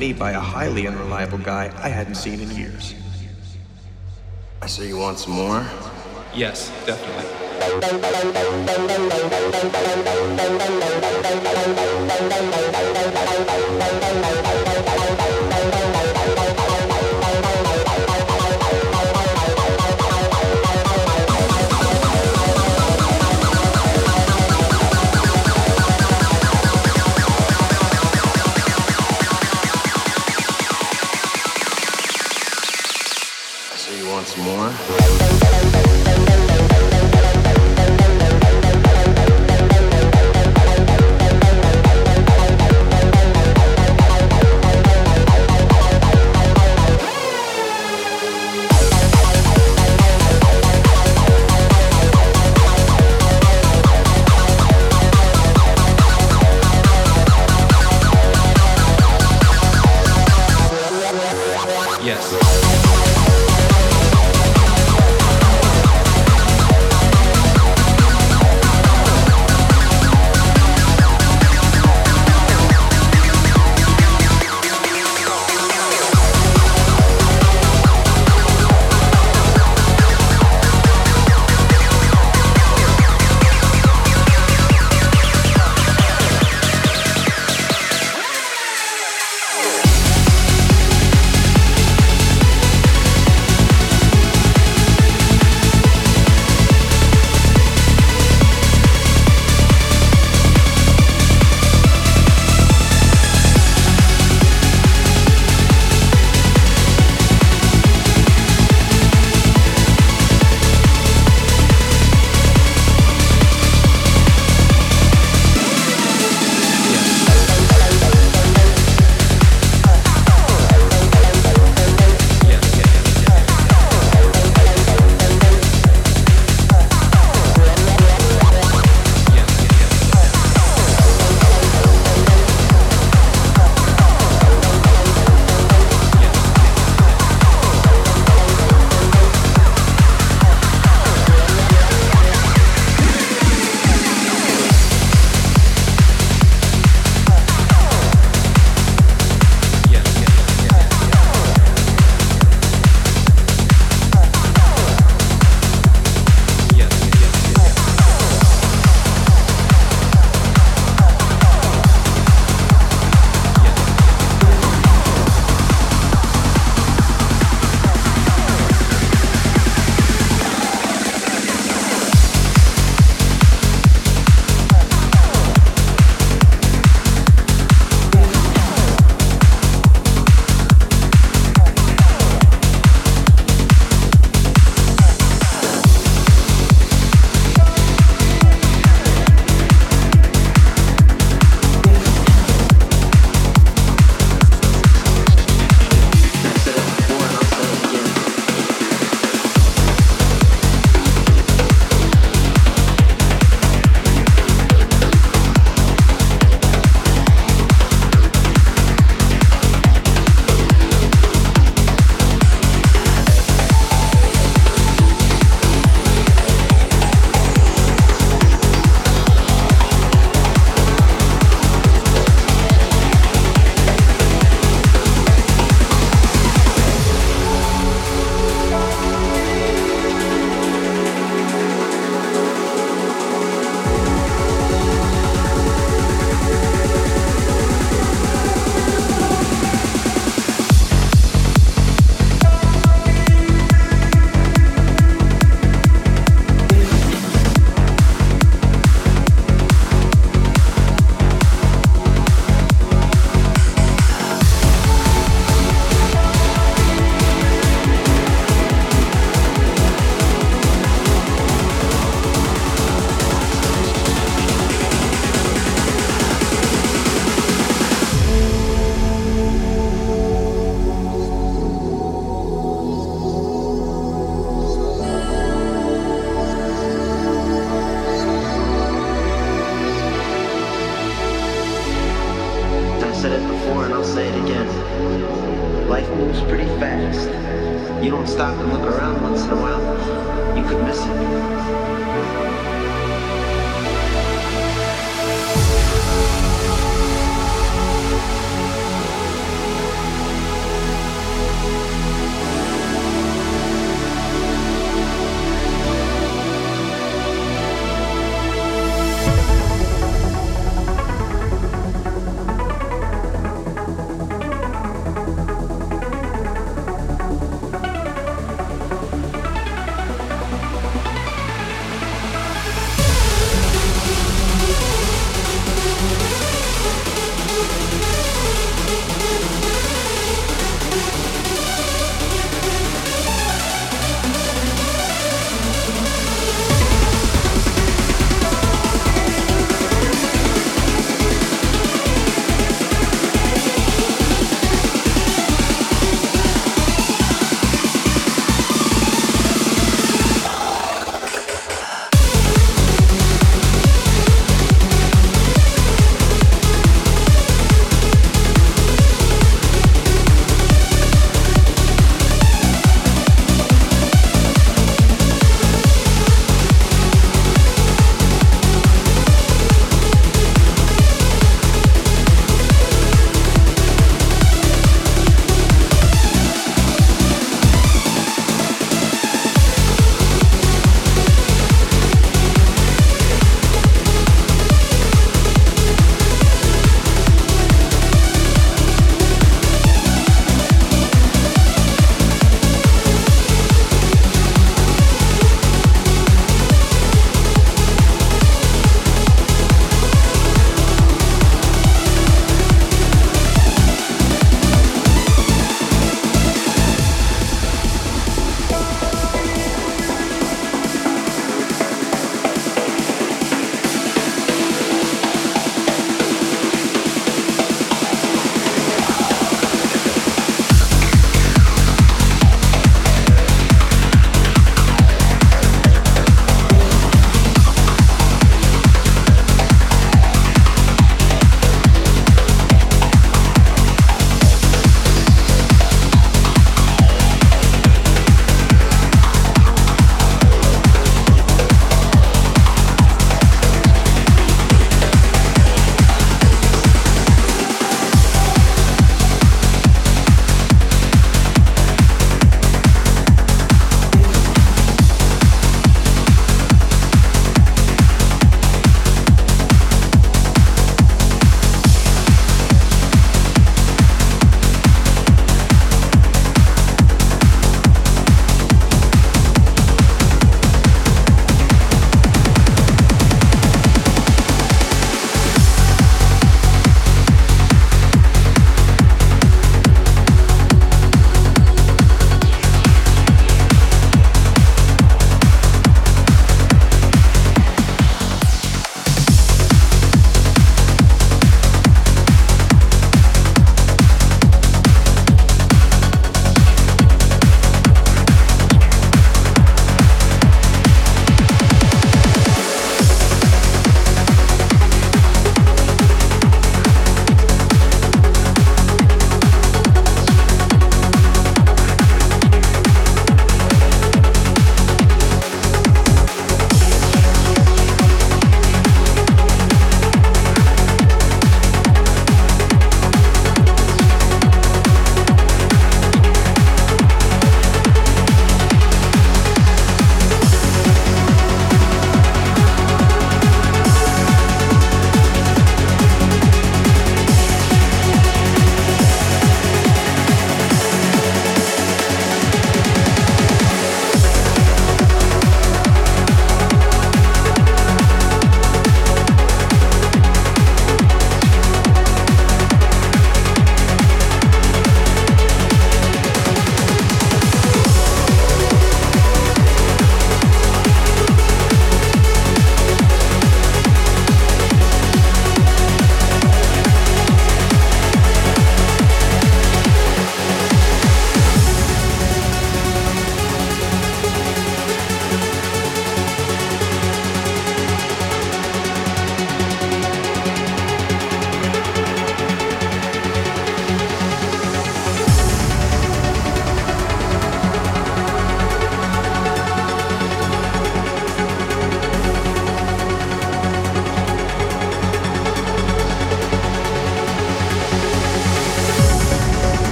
me by a highly unreliable guy I hadn't seen in years. I say you want some more? Yes, definitely.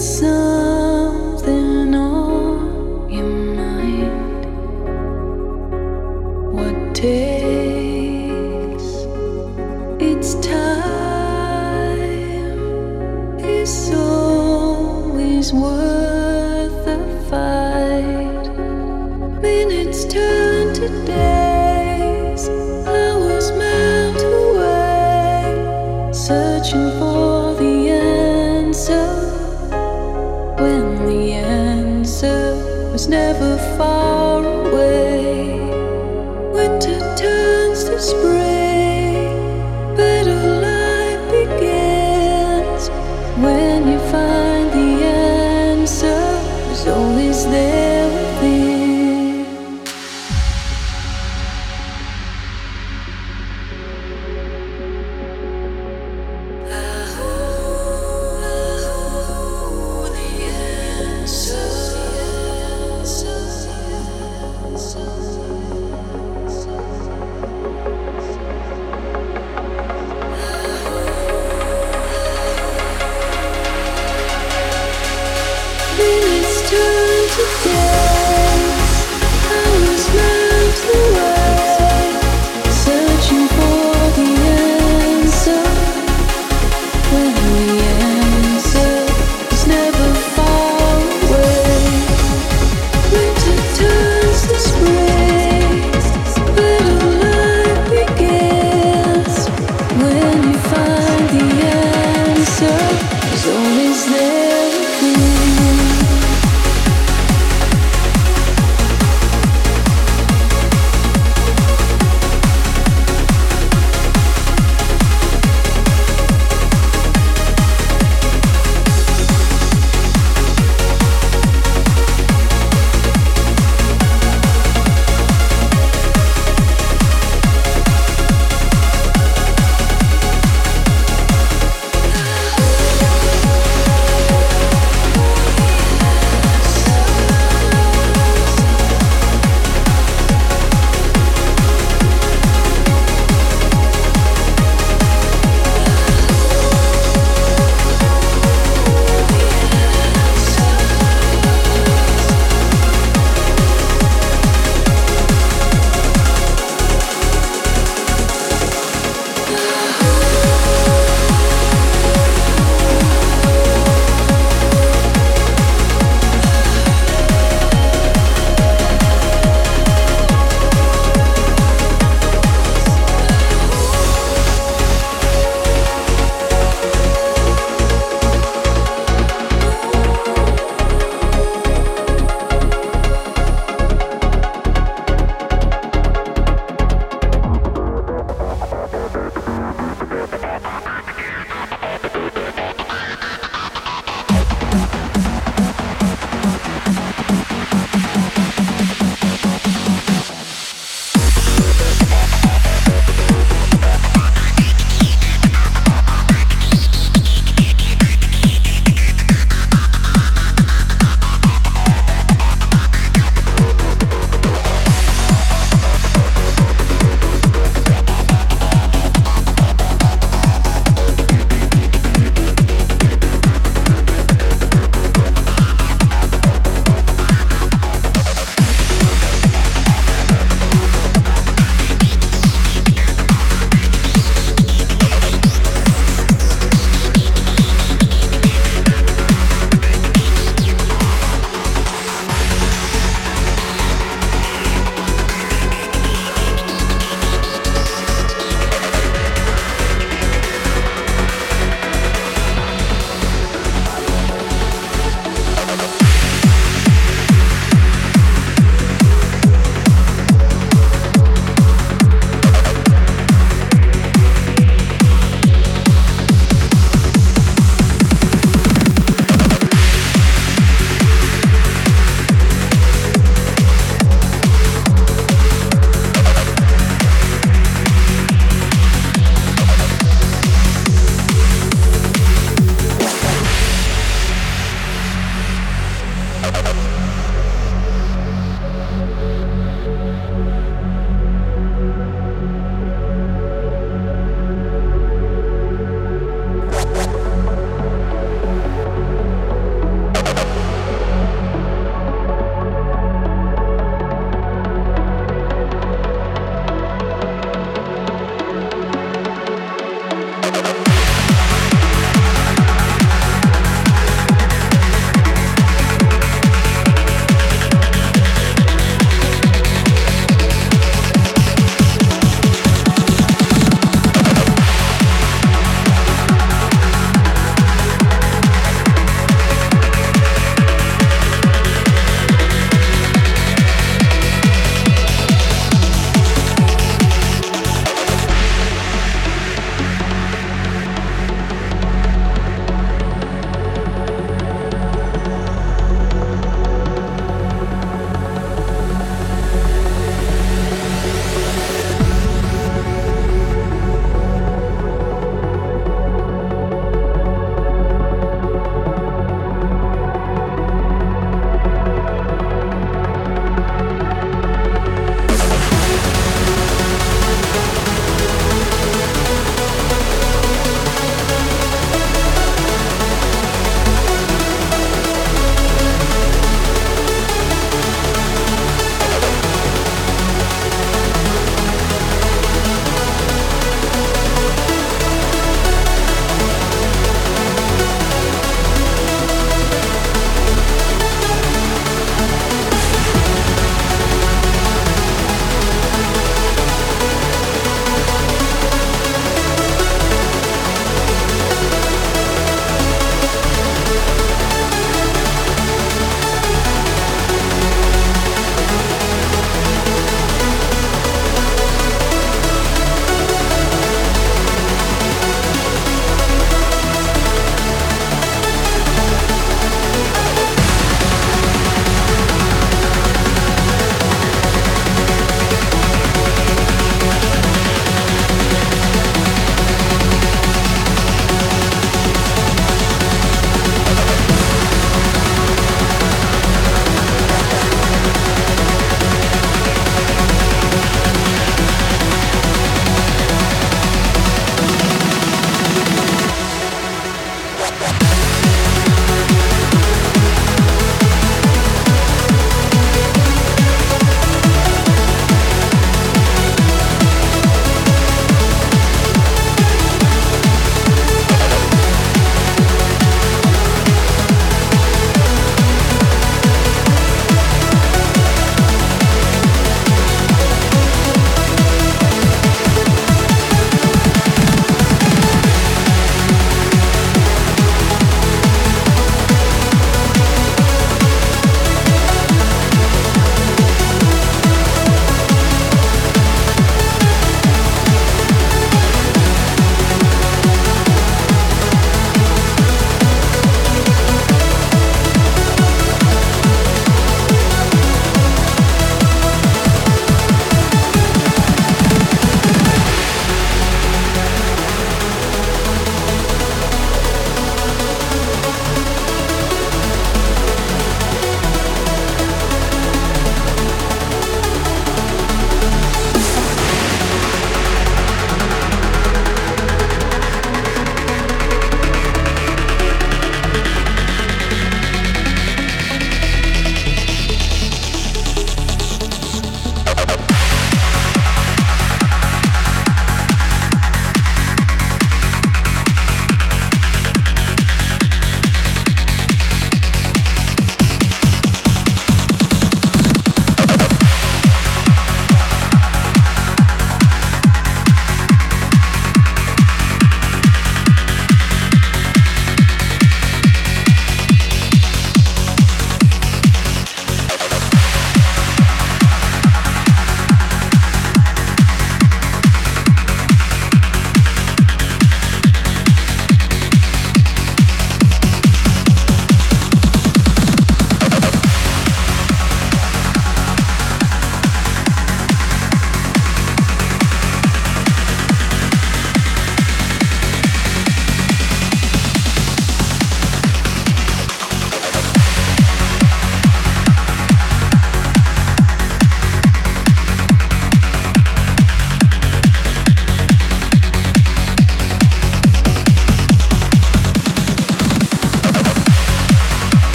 sun.